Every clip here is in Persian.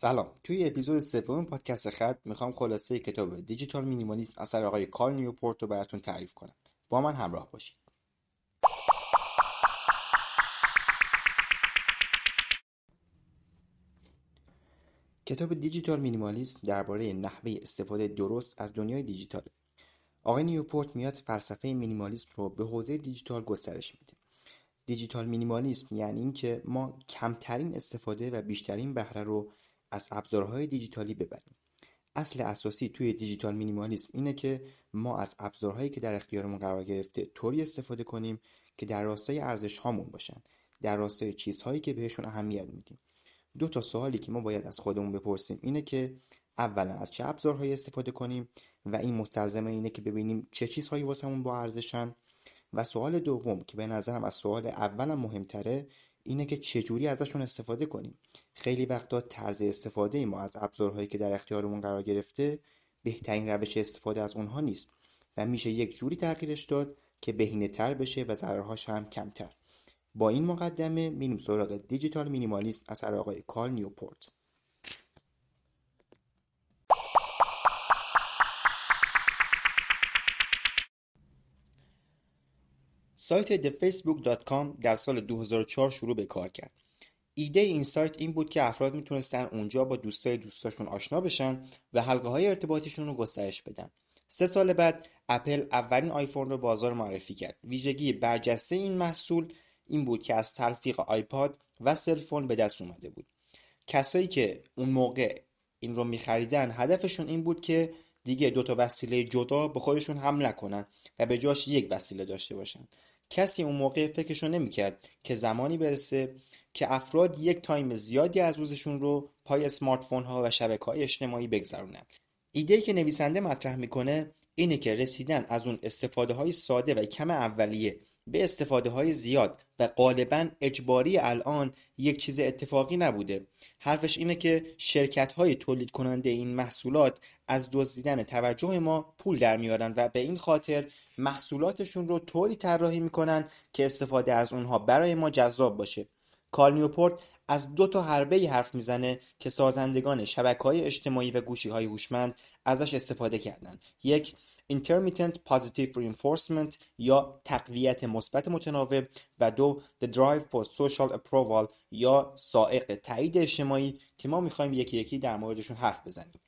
سلام. توی اپیزود سوم پادکست خط می‌خوام خلاصه کتاب دیجیتال مینیمالیسم اثر آقای کارل نیوپورت رو براتون تعریف کنم. با من همراه باشید. کتاب دیجیتال مینیمالیسم درباره نحوه استفاده درست از دنیای دیجیتال آقای نیوپورت میاد فلسفه مینیمالیسم رو به حوزه دیجیتال گسترش میده. دیجیتال مینیمالیسم یعنی اینکه ما کمترین استفاده و بیشترین بهره رو از ابزارهای دیجیتالی ببریم. اصل اساسی توی دیجیتال مینیمالیسم اینه که ما از ابزارهایی که در اختیارمون قرار گرفته طوری استفاده کنیم که در راستای ارزش هامون باشن. در راستای چیزهایی که بهشون اهمیت میدیم. دو تا سوالی که ما باید از خودمون بپرسیم اینه که اولا از چه ابزارهایی استفاده کنیم و این مستلزم اینه که ببینیم چه چیزهایی واسمون با ارزشن. و سوال دوم که به نظرم از سوال اولم مهمتره اینه که چجوری ازشون استفاده کنیم. خیلی وقتا طرز استفاده ما از ابزارهایی که در اختیارمون قرار گرفته بهترین روش استفاده از اونها نیست و میشه یک جوری تغییرش داد که بهینه تر بشه و ضررهاش هم کمتر. با این مقدمه میریم سراغ دیجیتال مینیمالیسم اثر آقای کارل نیوپورت. سایت thefacebook.com در سال 2004 شروع به کار کرد. ایده این سایت این بود که افراد می‌تونستن اونجا با دوستای دوستاشون آشنا بشن و حلقه های ارتباطیشون رو گسترش بدن. سه سال بعد اپل اولین آیفون رو بازار معرفی کرد. ویژگی برجسته این محصول این بود که از تلفیق iPod و cellphone به دست اومده بود. کسایی که اون موقع این رو میخریدن هدفشون این بود که دیگه دو تا وسیله جدا به خودشون حمل نکنن و به جاش یک وسیله داشته باشن. کسی اون موقع فکرشو نمی‌کرد که زمانی برسه که افراد یک time زیادی از روزشون رو پای smartphone ها و شبکه های اجتماعی بگذرونن. ایده که نویسنده مطرح می‌کنه اینه که رسیدن از اون استفاده های ساده و کم اولیه به استفاده های زیاد و غالبا اجباری الان یک چیز اتفاقی نبوده. حرفش اینه که شرکت های تولید کننده این محصولات از دزدیدن توجه ما پول در میارن و به این خاطر محصولاتشون رو طوری طراحی می‌کنن که استفاده از اونها برای ما جذاب باشه. کال نیوپورت از دو تا حربه حرف می‌زنه که سازندگان شبکه های اجتماعی و گوشی های هوشمند ازش استفاده کردن. یک intermittent positive reinforcement یا تقویت مثبت متناوب و دو the drive for social approval یا سائق تایید اجتماعی که ما می‌خوایم یکی یکی در موردشون حرف بزنیم.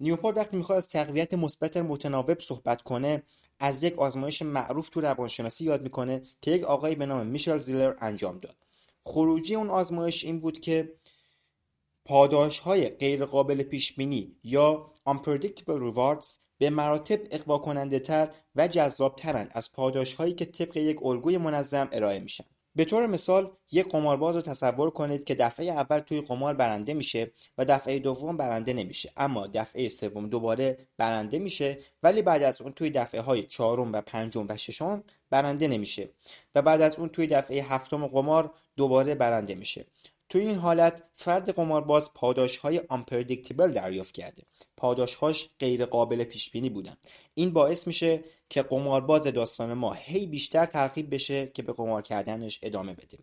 نیوپورت وقتی می‌خواد از تقویت مثبت متناوب صحبت کنه از یک آزمایش معروف تو روانشناسی یاد می‌کنه که یک آقایی به نام میشل زیلر انجام داد. خروجی اون آزمایش این بود که پاداش های غیر قابل پیش بینی یا unpredictable rewards به مراتب اقوا کننده تر و جذاب ترند از پاداش هایی که طبق یک الگوی منظم ارائه میشن. به طور مثال یک قمارباز رو تصور کنید که دفعه اول توی قمار برنده میشه و دفعه دوم برنده نمیشه. اما دفعه سوم دوباره برنده میشه ولی بعد از اون توی دفعه های چهارم و پنجم و ششم برنده نمیشه. و بعد از اون توی دفعه هفتم قمار دوباره برنده میشه. توی این حالت فرد قمارباز های unpredictable دریافت کرده. پاداشهاش غیر قابل پیش بینی بودن. این باعث میشه که قمارباز داستان ما هی بیشتر ترغیب بشه که به قمار کردنش ادامه بده.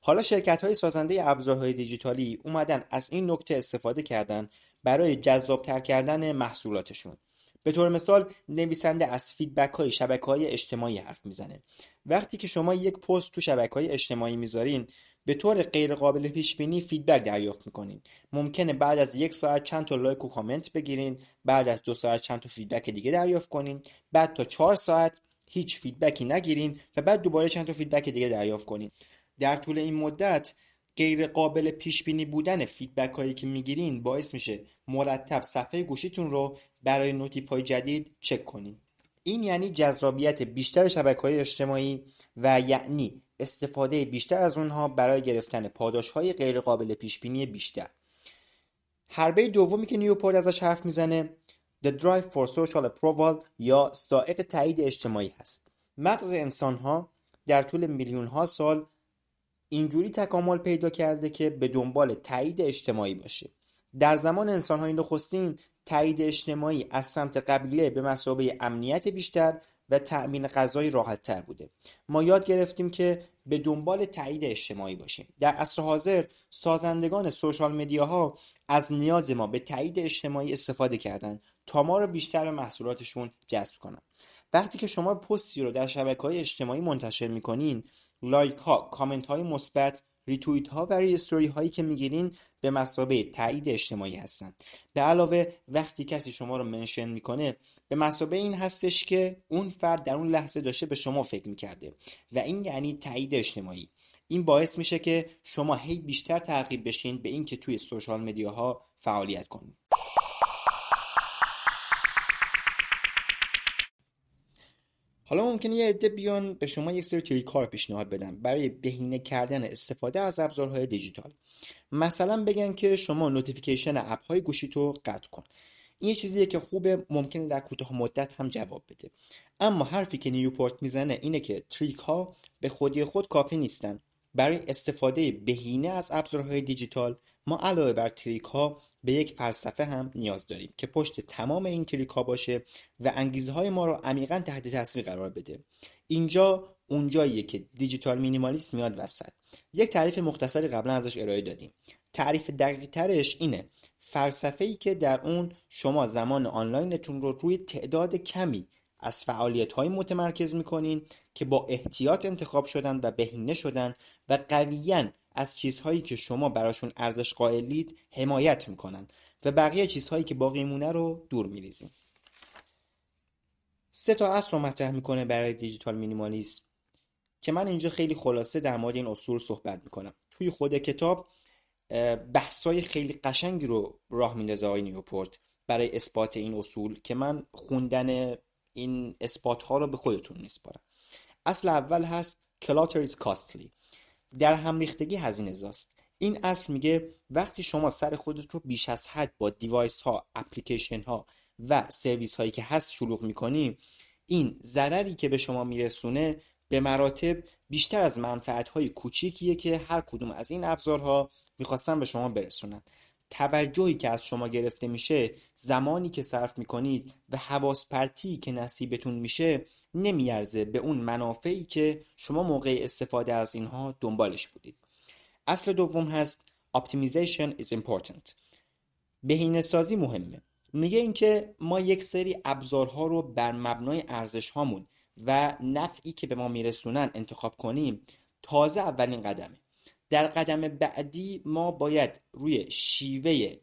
حالا شرکت های سازنده ابزارهای دیجیتالی اومدن از این نکته استفاده کردن برای جذابتر کردن محصولاتشون. به طور مثال نویسنده از feedback های شبکه های اجتماعی حرف می‌زنه. وقتی که شما یک پست تو شبکه های اجتماعی می‌ذارین به طور غیرقابل پیش بینی feedback دریافت می‌کنین. ممکنه بعد از یک ساعت چند تا like و کامنت بگیرین بعد از دو ساعت چند تا feedback دیگه دریافت کنین بعد تا چهار ساعت هیچ feedback ی نگیرین و بعد دوباره چند تا feedback دیگه دریافت کنین. در طول این مدت غیر قابل پیش بینی بودن feedback هایی که می‌گیرین باعث میشه مرتب صفحه گوشیتون رو برای notif های جدید چک کنین. این یعنی جذابیت بیشتر شبکه های اجتماعی و یعنی استفاده بیشتر از اونها برای گرفتن پاداشهای غیرقابل پیشبینی بیشتر. حربه دومی که نیوپورت ازش حرف می‌زنه The Drive for Social Approval یا سائق تایید اجتماعی هست. مغز انسانها در طول میلیون ها سال اینجوری تکامل پیدا کرده که به دنبال تایید اجتماعی باشه. در زمان انسانهای نخستین تایید اجتماعی از سمت قبیله به مسابقه امنیت بیشتر و تأمین غذایی راحت تر بوده. ما یاد گرفتیم که به دنبال تایید اجتماعی باشیم. در عصر حاضر سازندگان سوشال مدیاها از نیاز ما به تایید اجتماعی استفاده کردن تا ما رو بیشتر به محصولاتشون جذب کنن. وقتی که شما پستی رو در شبکه های اجتماعی منتشر می‌کنین like ها کامنت های مثبت ریتویت ها و restory هایی که می‌گیرین به مثابه تایید اجتماعی هستن به علاوه وقتی کسی شما رو mention می‌کنه به مثابه این هستش که اون فرد در اون لحظه داشته به شما فکر می‌کرده و این یعنی تایید اجتماعی. این باعث میشه که شما هی بیشتر ترغیب بشین به اینکه توی social media ها فعالیت کنید. حالا ممکنه یه عده بیان به شما یک سری trick رو پیشنهاد بدن. برای بهینه کردن استفاده از ابزارهای دیجیتال. مثلا بگن که شما notification app های گوشی تو قطع کن. این یه چیزیه که خوبه ممکنه در کوتاه مدت هم جواب بده. اما حرفی که نیوپورت می‌زنه اینه که trick ها به خودی خود کافی نیستن. برای استفاده بهینه از ابزارهای دیجیتال ما علاوه بر trick ها به یک فلسفه هم نیاز داریم که پشت تمام این trick ها باشه و انگیزه های ما رو عمیقا تحت تاثیر قرار بده. اینجا اونجاییه که digital minimalism میاد وسط. یک تعریف مختصری قبلا ازش ارائه دادیم. تعریف دقیق ترش اینه. فلسفه ای که در اون شما زمان آنلاینتون رو روی تعداد کمی از فعالیت های متمرکز می‌کنین که با احتیاط انتخاب شدن و بهینه شدن و قویا از چیزهایی که شما براشون ارزش قائلید حمایت می‌کنن و بقیه چیزهایی که باقی مونه رو دور میریزین. سه تا اصل رو مطرح می‌کنه برای دیجیتال مینیمالیسم که من اینجا خیلی خلاصه در مورد این اصول صحبت می‌کنم. توی خود کتاب بحثای خیلی قشنگی رو راه میندازه آقای نیوپورت برای اثبات این اصول که من خوندن این اثبات ها رو به خودتون میسپارم. اصل اول هست clutter is costly. در هم ریختگی هزینه زاست. این اصل میگه وقتی شما سر خودت رو بیش از حد با دیوایس ها اپلیکیشن ها و سرویس هایی که هست شلوغ می‌کنی این ضرری که به شما میرسونه به مراتب بیشتر از منفعت های کوچیکیه که هر کدوم از این ابزارها می‌خواستن به شما برسونن. توجهی که از شما گرفته میشه زمانی که صرف می‌کنید و حواس پرتی که نصیبتون میشه نمیارزه به اون منافعی که شما موقع استفاده از اینها دنبالش بودید. اصل دوم هست Optimization is important. بهینه سازی مهمه. میگه اینکه ما یک سری ابزارها رو بر مبنای ارزش هامون و نفعی که به ما میرسونن انتخاب کنیم تازه اولین قدمه. در قدم بعدی ما باید روی شیوه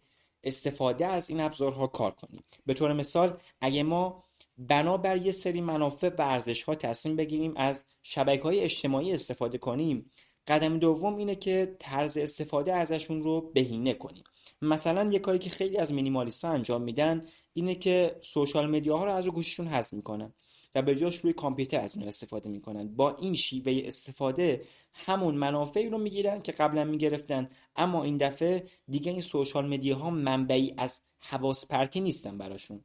استفاده از این ابزارها کار کنیم. به طور مثال اگه ما بنابر یه سری منافع و ارزش ها تصمیم بگیریم از شبکه های اجتماعی استفاده کنیم قدم دوم اینه که طرز استفاده ازشون رو بهینه کنیم. مثلا یه کاری که خیلی از مینیمالیست ها انجام میدن اینه که سوشال مدیا ها رو از رو گوششون حذف می‌کنن و به جاش روی کامپیوتر از این استفاده می‌کنن. با این شیوه استفاده همون منافعی رو می‌گیرن که قبلا می‌گرفتن. اما این دفعه دیگه این سوشال مدیا ها منبعی از حواس پرتی نیستن براشون.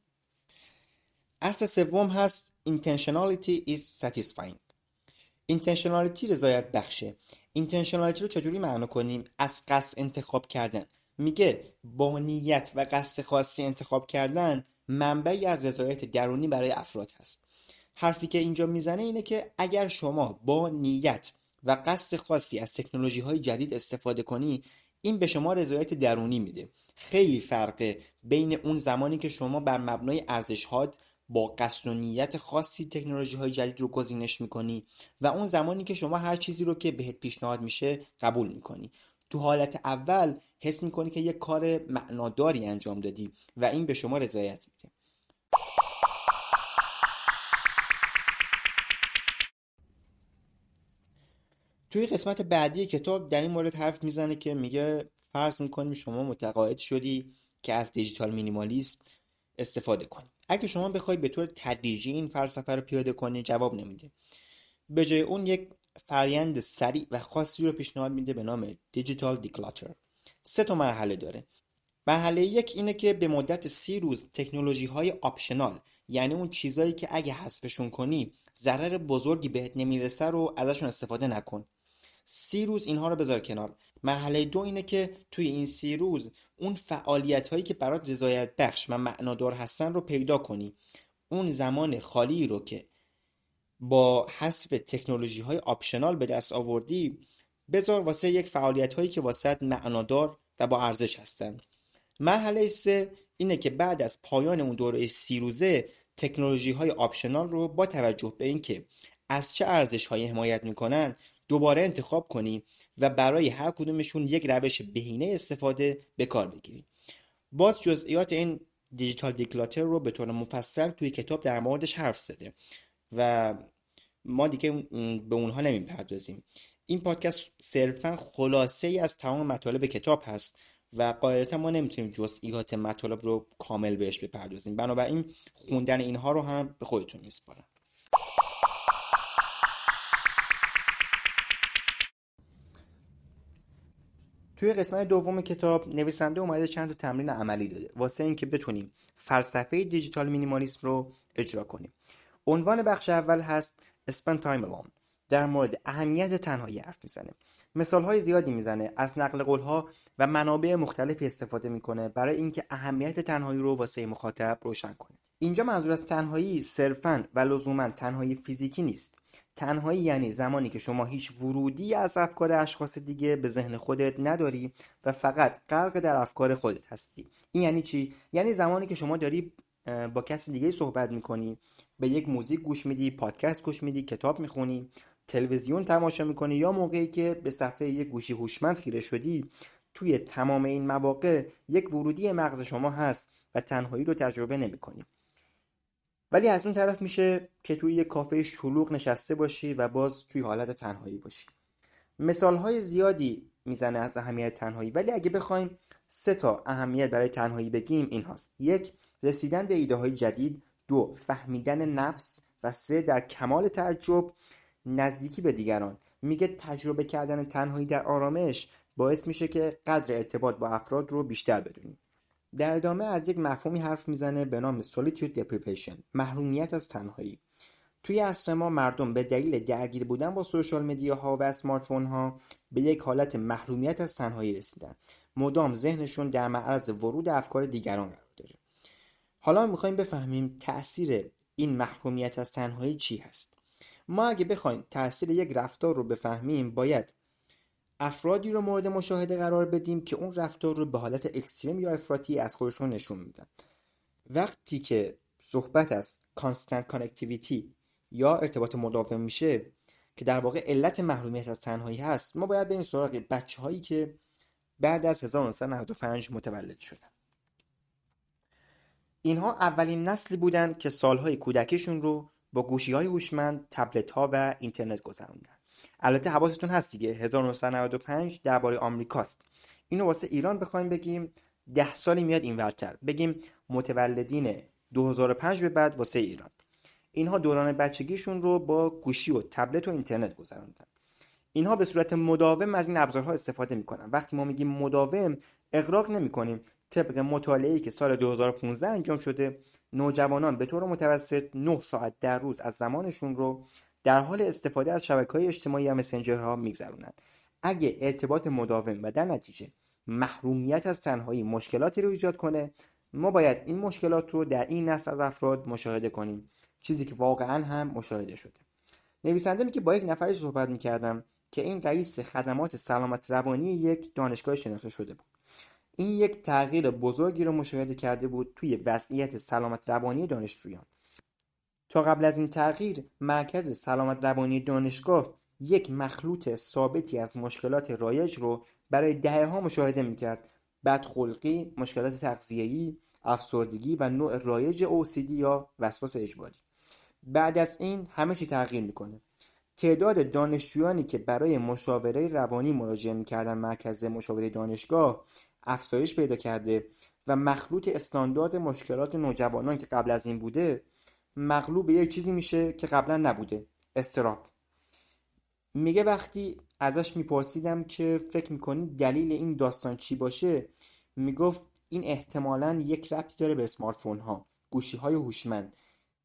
اصل سوم هست intentionality is satisfying. Intentionality رضایت بخشه. Intentionality رو چجوری معنا کنیم؟ از قصد انتخاب کردن. میگه با نیت و قصد خاصی انتخاب کردن منبعی از رضایت درونی برای افراد هست. حرفی که اینجا می‌زنه اینه که اگر شما با نیت و قصد خاصی از تکنولوژی های جدید استفاده کنی این به شما رضایت درونی میده. خیلی فرقه بین اون زمانی که شما بر مبنای ارزش با قصد و نیت خاصی تکنولوژی های جدید رو گزینش می‌کنی و اون زمانی که شما هر چیزی رو که بهت پیشنهاد میشه قبول می‌کنی. تو حالت اول حس می‌کنی که یک کار معناداری انجام دادی و این به شما رضایت میده. توی قسمت بعدی کتاب در این مورد حرف می‌زنه که میگه فرض می‌کنیم شما متقاعد شدی که از دیجیتال مینیمالیسم استفاده کنی. اگه شما بخوای به طور تدریجی این فلسفه رو پیاده کنی جواب نمیده. به جای اون یک فرایند سریع و خاصی رو پیشنهاد میده به نام دیجیتال دیکلاتر. سه تا مرحله داره. مرحله یک اینه که به مدت سی روز تکنولوژی های آپشنال یعنی اون چیزایی که اگه حذفشون کنی ضرر بزرگی بهت نمی‌رسه رو ازشون استفاده نکن. سی روز اینها رو بذار کنار. مرحله دو اینه که توی این سی روز اون فعالیت هایی که برات رضایت بخش و معنادار هستن رو پیدا کنی. اون زمان خالی رو که با حذف تکنولوژی های آپشنال به دست آوردی بذار واسه یک فعالیت هایی که واسه معنادار و با ارزش هستن. مرحله سه اینه که بعد از پایان اون دوره سی روزه تکنولوژی های آپشنال رو با توجه به اینکه از چه ارزش های حمایت می‌کنن دوباره انتخاب کنی و برای هر کدومشون یک روش بهینه استفاده به کار بگیری باز جزئیات این دیجیتال دیکلاتر رو به طور مفصل توی کتاب در موردش حرف زده و ما دیگه به اونها نمی‌پردازیم. این پادکست صرفا خلاصه ای از تمام مطالب کتاب هست و قاعدتا ما نمی‌تونیم جزئیات مطالب رو کامل بهش بپردازیم. بنابراین خوندن اینها رو هم به خودتون میسپارم. توی قسمت دوم کتاب نویسنده اومده چند تا تمرین عملی داده. واسه اینکه بتونیم فلسفه دیجیتال مینیمالیسم رو اجرا کنیم. عنوان بخش اول هست Spend Time Alone. در مورد اهمیت تنهایی حرف می‌زنه. مثال های زیادی می‌زنه. از نقل قول ها و منابع مختلفی استفاده می‌کنه برای اینکه اهمیت تنهایی رو واسه مخاطب روشن کنه. اینجا منظور از تنهایی صرفا و لزوما تنهایی فیزیکی نیست. تنهایی یعنی زمانی که شما هیچ ورودی از افکار اشخاص دیگه به ذهن خودت نداری و فقط غرق در افکار خودت هستی. این یعنی چی؟ یعنی زمانی که شما داری با کسی دیگه صحبت می‌کنی به یک موزیک گوش میدی پادکست گوش میدی کتاب می‌خونی تلویزیون تماشا می‌کنی یا موقعی که به صفحه یک گوشی هوشمند خیره شدی توی تمام این مواقع یک ورودی مغز شما هست و تنهایی رو تجربه نمی‌کنی. ولی از اون طرف میشه که توی یک کافه شلوغ نشسته باشی و باز توی حالت تنهایی باشی. مثال های زیادی می‌زنه از اهمیت تنهایی ولی اگه بخوایم سه تا اهمیت برای تنهایی بگیم این هاست. یک رسیدن به ایده های جدید. دو فهمیدن نفس. و سه در کمال تعجب نزدیکی به دیگران. میگه تجربه کردن تنهایی در آرامش باعث میشه که قدر ارتباط با افراد رو بیشتر بدونیم در ادامه از یک مفهومی حرف می‌زنه به نام solitude deprivation محرومیت از تنهایی. توی عصر ما مردم به دلیل درگیر بودن با سوشال مدیاها و اسمارت ها به یک حالت محرومیت از تنهایی رسیدن. مدام ذهنشون در معرض ورود افکار دیگران قرار داره. حالا می‌خوایم بفهمیم تاثیر این محرومیت از تنهایی چی هست. ما اگه بخوایم تاثیر یک رفتار رو بفهمیم باید افرادی رو مورد مشاهده قرار بدیم که اون رفتار رو به حالت اکستریم یا افراطی از خودشون نشون میدن وقتی که صحبت از constant connectivity یا ارتباط مداوم میشه که در واقع علت محرومیت از تنهایی هست ما باید بریم سراغ بچه هایی که بعد از 1995 متولد شدن اینها اولین نسلی بودند که سالهای کودکیشون رو با گوشی های هوشمند، تبلت ها و اینترنت گذروندن. البته حواستون هست دیگه. 1995 درباره آمریکاست. اینو واسه ایران بخوایم بگیم ده سالی میاد اینورتر. بگیم متولدین 2005 به بعد واسه ایران. اینها دوران بچگیشون رو با گوشی و تبلت و اینترنت گذروندن. اینها به صورت مداوم از این ابزارها استفاده می‌کنن. وقتی ما میگیم مداوم اغراق نمی‌کنیم. طبق مطالعه‌ای که سال 2015 انجام شده نوجوانان به طور متوسط 9 ساعت در روز از زمانشون رو در حال استفاده از های اجتماعی و مسنجرها میگذرونند. اگه ارتباط مداوم و در نتیجه محرومیت از تنهایی مشکلاتی رو ایجاد کنه ما باید این مشکلات رو در این نسل از افراد مشاهده کنیم. چیزی که واقعا هم مشاهده شده. نویسنده میگه با یک نفری صحبت می‌کردم که این رئیس خدمات سلامت روانی یک دانشگاه شناخته شده بود. این یک تغییر بزرگی رو مشاهده کرده بود توی وضعیت سلامت روانی دانشجویان. قبل از این تغییر مرکز سلامت روانی دانشگاه یک مخلوط ثابتی از مشکلات رایج رو برای دهه ها مشاهده می‌کرد. بدخلقی، مشکلات تغذیه‌ای، افسردگی و نوع رایج OCD یا وسواس اجباری. بعد از این همه چی تغییر می‌کنه. تعداد دانشجویانی که برای مشاوره روانی مراجعه می‌کردن مرکز مشاوره دانشگاه افزایش پیدا کرده و مخلوط استاندارد مشکلات نوجوانان که قبل از این بوده مغلوب یک چیزی میشه که قبلا نبوده. استراب. میگه وقتی ازش میپرسیدم که فکر می‌کنی دلیل این داستان چی باشه می‌گفت این احتمالا یک ربطی داره به اسمارتفون ها گوشی های هوشمند.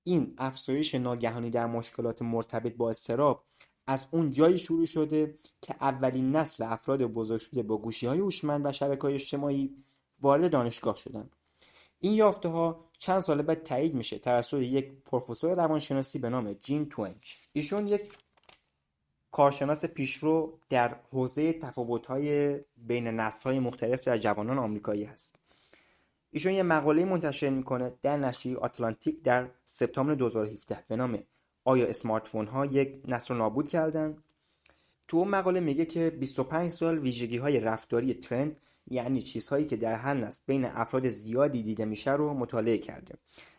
این افزایش ناگهانی در مشکلات مرتبط با استراب از اون جایی شروع شده که اولین نسل افراد بزرگ شده با گوشی های هوشمند و شبکه های اجتماعی وارد دانشگاه شدن. این یافته ها چند سال بعد تایید میشه توسط یک پروفسور روانشناسی به نام جین توینگ ایشون یک کارشناس پیشرو در حوزه تفاوت‌های بین نسل‌های مختلف در جوانان آمریکایی هست. ایشون یه مقاله منتشر می‌کنه در نشریه آتلانتیک در سپتامبر 2017 به نام آیا اسمارت فون ها یک نسل نابود کردن تو اون مقاله میگه که 25 سال ویژگی های رفتاری ترند یعنی چیزهایی که در هر نسل بین افراد زیادی دیده میشه رو مطالعه کرده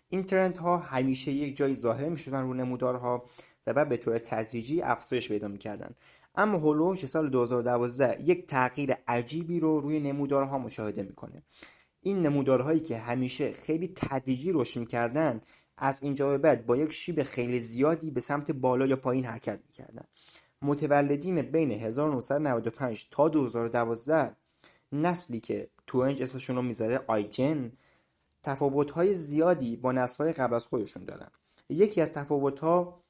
این ترند ها همیشه یک جایی ظاهر می‌شدن رو نمودارها و بعد به طور تدریجی افزایش پیدا می‌کردن. اما هولوش سال 2012 یک تغییر عجیبی رو روی نمودارها مشاهده می‌کنه. این نمودارهایی که همیشه خیلی تدریجی رشد می‌کردن از اینجا به بعد با یک شیب خیلی زیادی به سمت بالا یا پایین حرکت می‌کردن. متولدین بین 1995 تا 2012 نسلی که توئنج اسمشون رو می‌ذاره آیجن تفاوت‌های زیادی با نسل‌های قبل از خودشون دارن. یکی از تفاوت‌ها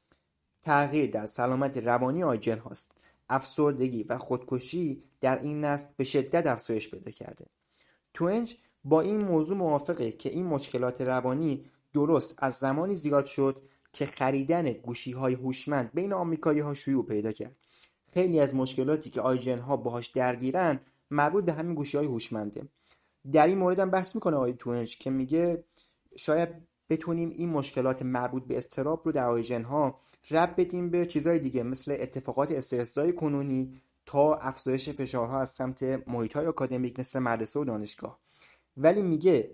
تغییر در سلامت روانی آیجن هاست. افسردگی و خودکشی در این نسل به شدت افزایش پیدا کرده. توئنج با این موضوع موافقه که این مشکلات روانی درست از زمانی زیاد شد که خریدن گوشی های هوشمند بین آمریکایی ها شیوع پیدا کرد. خیلی از مشکلاتی که آیجن ها باهاش درگیرن مربوط به همین گوشی های هوشمنده. در این مورد هم بحث می‌کنه آقای تونج که میگه شاید بتونیم این مشکلات مربوط به استراب رو در آیجن ها رب بدیم به چیزهای دیگه مثل اتفاقات استرسزای کنونی تا افزایش فشارها از سمت محیط های اکادمیک مثل مدرسه و دانشگاه. ولی میگه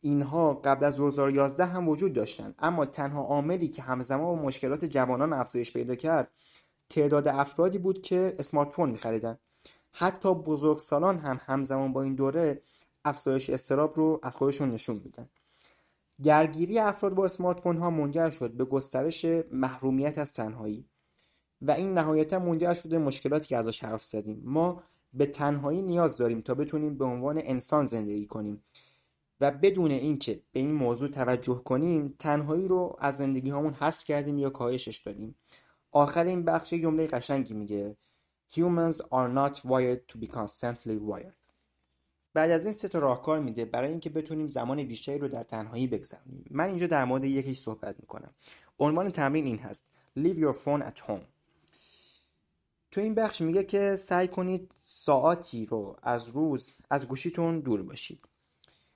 اینها قبل از 2011 هم وجود داشتن. اما تنها عاملی که همزمان با مشکلات جوانان افزایش پیدا کرد تعداد افرادی بود که اسمارت فون میخریدن. حتی بزرگسالان هم همزمان با این دوره افزایش استراب رو از خودشون نشون میدن. درگیری افراد با اسمارت فون ها منجر شد به گسترش محرومیت از تنهایی و این نهایتا منجر شده مشکلاتی که ازش حرف زدیم. ما به تنهایی نیاز داریم تا بتونیم به عنوان انسان زندگی کنیم و بدون اینکه به این موضوع توجه کنیم تنهایی رو از زندگی همون حذف کردیم یا کاهشش دادیم. آخر این بخش جمله قشنگی میگه. Humans are not wired to be constantly wired. بعد از این سه تا راهکار میده برای اینکه بتونیم زمان بیشتری رو در تنهایی بگذرونیم. من اینجا در مورد یکی صحبت می‌کنم. عنوان تمرین این هست. Leave your phone at home. تو این بخش میگه که سعی کنید ساعتی رو از روز از گوشیتون دور باشید.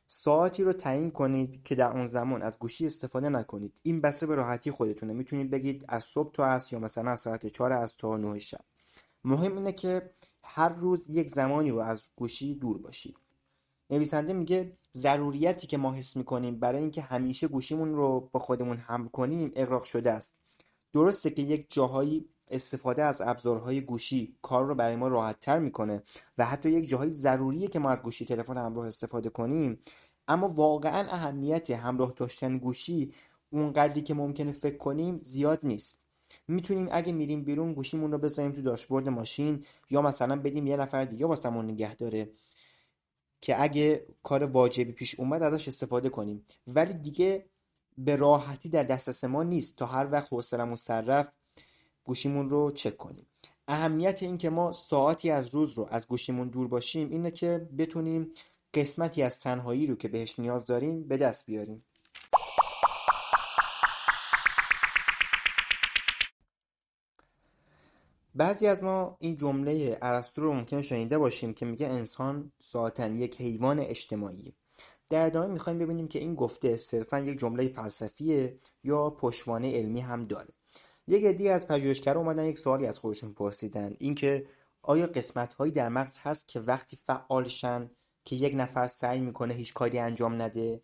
ساعتی رو تعیین کنید که در اون زمان از گوشی استفاده نکنید. این بسته به راحتی خودتونه. می‌تونید بگید از صبح تا عصر یا مثلا از ساعت 4 از تا 9 شب. مهم اینه که هر روز یک زمانی رو از گوشی دور باشید. نویسنده میگه ضروریتی که ما حس می‌کنیم برای اینکه همیشه گوشیمون رو با خودمون هم کنیم اقراق شده است. درسته که یک جاهایی استفاده از ابزارهای گوشی کار رو برای ما راحت تر می‌کنه و حتی یک جاهای ضروریه که ما از گوشی تلفن همراه استفاده کنیم اما واقعا اهمیت همراه داشتن گوشی اونقدری که ممکنه فکر کنیم زیاد نیست. می‌تونیم اگه میریم بیرون گوشیمون رو بذاریم تو داشبورد ماشین یا مثلا بدیم یه نفر دیگه واسمون نگه داره که اگه کار واجبی پیش اومد ازش استفاده کنیم. ولی دیگه به راحتی در دسترس ما نیست. تا هر وقت حوصلمون سر رفت گوشیمون رو چک کنیم. اهمیت این که ما ساعتی از روز رو از گوشیمون دور باشیم اینه که بتونیم قسمتی از تنهایی رو که بهش نیاز داریم به دست بیاریم. بعضی از ما این جمله ارسطو رو ممکن شنیده باشیم که میگه انسان ذاتا یک حیوان اجتماعی. در ادامه می‌خوایم ببینیم که این گفته صرفا یک جمله فلسفیه یا پشتوانه علمی هم داره. یک عدی از پژوهشگرا اومدن یک سوالی از خودشون پرسیدن. اینکه آیا قسمت هایی در مغز هست که وقتی فعالشن که یک نفر سعی می‌کنه هیچ کاری انجام نده؟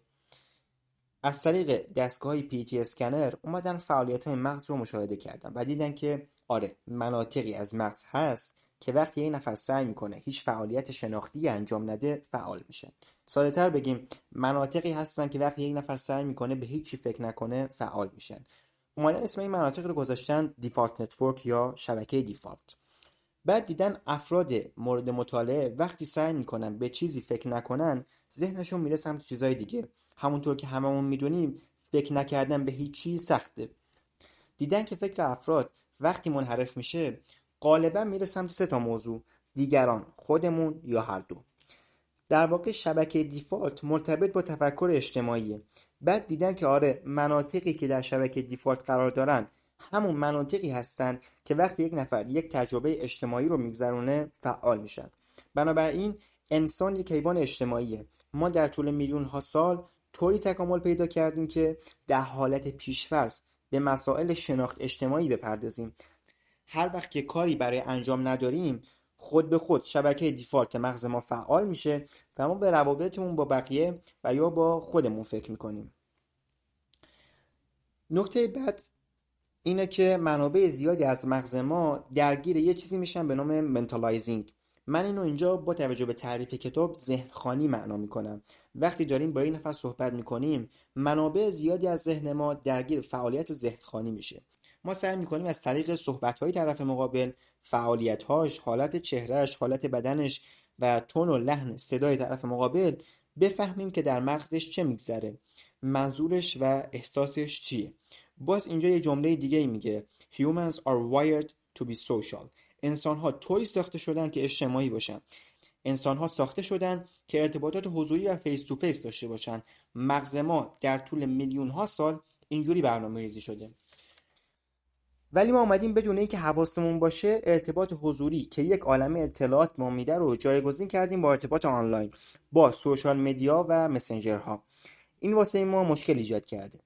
از طریق دستگاه پی تی اسکنر اومدن فعالیت های مغز رو مشاهده کردن و دیدن که آره مناطقی از مغز هست که وقتی یک نفر سعی می‌کنه هیچ فعالیت شناختی انجام نده فعال میشن ساده تر بگیم مناطقی هستن که وقتی یک نفر سعی می‌کنه به هیچی فکر نکنه فعال میشن. اومدن اسم این مناطق رو گذاشتن default network یا شبکه default. بعد دیدن افراد مورد مطالعه وقتی سعی می‌کنن به چیزی فکر نکنن ذهنشون میره سمت چیزای دیگه. همونطور که هممون می‌دونیم فکر نکردن به هیچ چیز سخته. دیدن که فکر افراد وقتی منحرف میشه غالبا میره سمت سه تا موضوع دیگران خودمون یا هر دو. در واقع شبکه دیفالت مرتبط با تفکر اجتماعیه. بعد دیدن که آره مناطقی که در شبکه دیفالت قرار دارن همون مناطقی هستن که وقتی یک نفر یک تجربه اجتماعی رو میگذرونه فعال میشن. بنابراین انسان یک حیوان اجتماعیه. ما در طول میلیون ها سال طوری تکامل پیدا کردیم که در حالت پیشفرض به مسائل شناخت اجتماعی بپردازیم. هر وقت که کاری برای انجام نداریم خود به خود شبکه default مغز ما فعال میشه و ما به روابطمون با بقیه و یا با خودمون فکر می‌کنیم. نکته بعد اینه که منابع زیادی از مغز ما درگیر یه چیزی میشن به نام mentalizing من اینو اینجا با توجه به تعریف کتاب ذهن خوانی معنا می‌کنم. وقتی داریم با یه نفر صحبت می‌کنیم منابع زیادی از ذهن ما درگیر فعالیت ذهن خوانی میشه. ما سعی می‌کنیم از طریق صحبت های طرف مقابل فعالیتهاش حالت چهره‌ش حالت بدنش و tone و لحن صدای طرف مقابل بفهمیم که در مغزش چه میگذره منظورش و احساسش چیه. باز اینجا یه جمله دیگه میگه Humans are wired to be social. انسان ها طوری ساخته شدن که اجتماعی باشن. انسان ها ساخته شدن که ارتباطات حضوری و face to face داشته باشن. مغز ما در طول میلیون ها سال اینجوری برنامه ریزی شده. ولی ما اومدیم بدون اینکه حواسمون باشه ارتباط حضوری که یک عالم اطلاعات ما میده رو جایگزین کردیم با ارتباط آنلاین با سوشال مدیا و مسنجرها این واسه ما مشکل ایجاد کرده.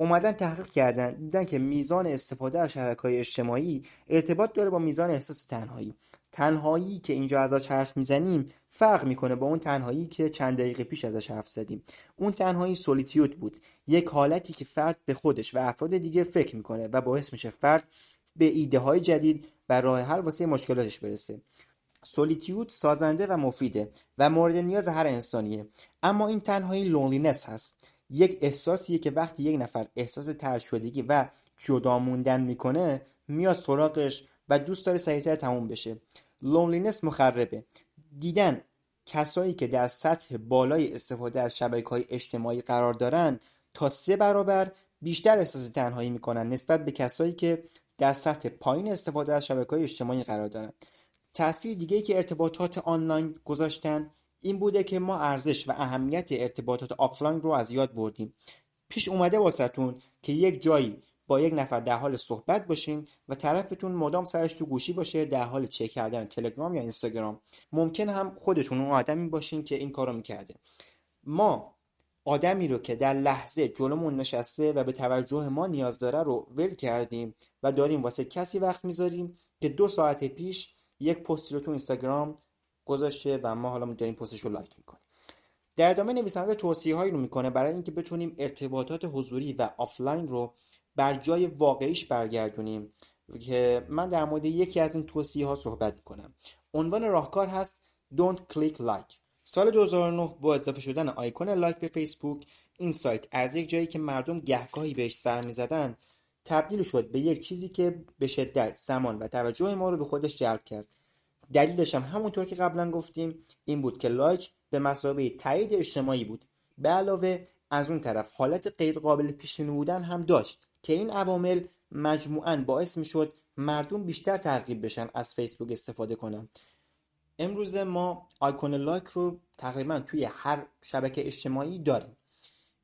اومدن تحقیق کردن دیدن که میزان استفاده از های اجتماعی ارتباط داره با میزان احساس تنهایی. تنهایی که اینجا ازش حرف می‌زنیم فرق می‌کنه با اون تنهایی که چند دقیقه پیش ازش حرف زدیم. اون تنهایی solitude بود. یک حالتی که فرد به خودش و افراد دیگه فکر می‌کنه و باعث میشه فرد به ایده های جدید و راه حل واسه مشکلاتش برسه. solitude سازنده و مفیده و مورد نیاز هر انسانیه. اما این تنهایی loneliness هست. یک احساسیه که وقتی یک نفر احساس طرد و جدا موندن می‌کنه میاد سراغش و دوست داره سریعتر تموم بشه. loneliness مخربه. دیدن کسایی که در سطح بالای استفاده از شبکه های اجتماعی قرار دارن تا سه برابر بیشتر احساس تنهایی می‌کنن نسبت به کسایی که در سطح پایین استفاده از شبکه های اجتماعی قرار دارن. تاثیر دیگه که ارتباطات آنلاین گذاشتن این بوده که ما ارزش و اهمیت ارتباطات آفلاین رو از یاد بردیم. پیش اومده واسه‌تون که یک جایی با یک نفر در حال صحبت باشین و طرفتون مدام سرش تو گوشی باشه در حال چک کردن تلگرام یا اینستاگرام. ممکنم هست خودتون اون آدمی باشین که این کارو می‌کرده. ما آدمی رو که در لحظه جلومون نشسته و به توجه ما نیاز داره رو ول کردیم و داریم واسه کسی وقت می‌ذاریم که دو ساعت پیش یک پستی رو تو اینستاگرام گذاشته و ما حالا داریم پستش رو لایک می‌کنیم. در ادامه نویسنده توصیه هایی رو می‌کنه برای اینکه بتونیم ارتباطات حضوری و آفلاین رو به جای واقعیش برگردونیم که من در مورد یکی از این توصیه ها صحبت می‌کنم. عنوان راهکار هست Don't click like. سال 2009 با اضافه شدن آیکون لایک به فیسبوک این سایت از یک جایی که مردم گهگاهی بهش سر می‌زدن تبدیل شد به یک چیزی که به شدت زمان و توجه ما رو به خودش جلب کرد. دلیلش هم همونطور که قبلا گفتیم این بود که لایک به مسابقه تایید اجتماعی بود. به علاوه از اون طرف حالت غیر قابل پیش بودن هم داشت که این عوامل مجموعاً باعث می‌شد مردم بیشتر ترغیب بشن از فیسبوک استفاده کنن. امروز ما آیکون لایک رو تقریبا توی هر شبکه اجتماعی داریم.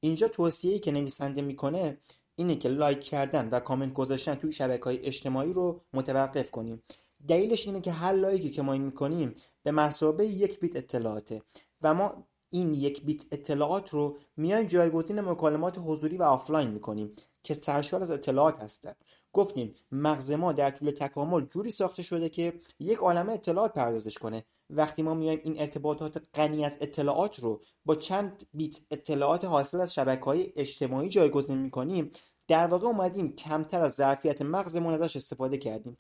اینجا توصیه‌ای که نویسنده می‌کنه اینه که لایک کردن و کامنت گذاشتن توی شبکه های اجتماعی رو متوقف کنیم. دلیلش اینه که هر لایکی که ما می‌کنیم به مثابه یک بیت اطلاعاته و ما این یک بیت اطلاعات رو میایم جایگزین مکالمات حضوری و آفلاین می‌کنیم که سرشار از اطلاعات هستن. گفتیم مغز ما در طول تکامل جوری ساخته شده که یک عالمه اطلاعات پردازش کنه. وقتی ما میایم این ارتباطات غنی از اطلاعات رو با چند بیت اطلاعات حاصل از شبکه های اجتماعی جایگزین می‌کنیم در واقع اومدیم کمتر از ظرفیت مغزمون ازش استفاده کردیم.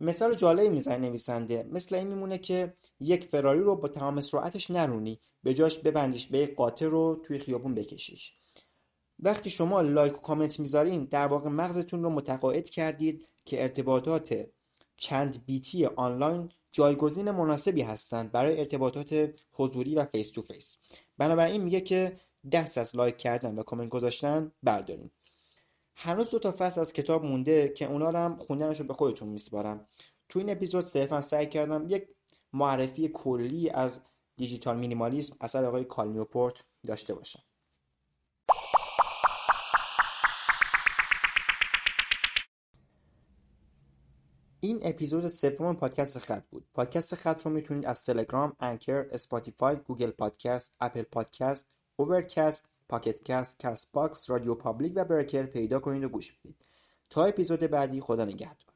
مثال جالبی می‌زنه نویسنده. مثل این میمونه که یک فراری رو با تمام سرعتش نرونی. به جاش ببندیش به یک قاطر رو توی خیابون بکشیش. وقتی شما لایک و کامنت می‌ذارین در واقع مغزتون رو متقاعد کردید که ارتباطات چند بیتی آنلاین جایگزین مناسبی هستند برای ارتباطات حضوری و face to face بنابراین میگه که دست از لایک کردن و کامنت گذاشتن بردارین. هنوز دو تا فصل از کتاب مونده که اونا رو هم خوندنش رو به خودتون میسپارم. تو این اپیزود صرفا سعی کردم یک معرفی کلی از digital minimalism اثر آقای کال نیوپورت داشته باشم. این اپیزود سوم پادکست خط بود. پادکست خط رو می‌تونید از تلگرام Anchor Spotify Google Podcast Apple Podcast Overcast Pocket Castbox RadioPublic و Breaker پیدا کنید و گوش بدید. تا اپیزود بعدی خدا نگهدار.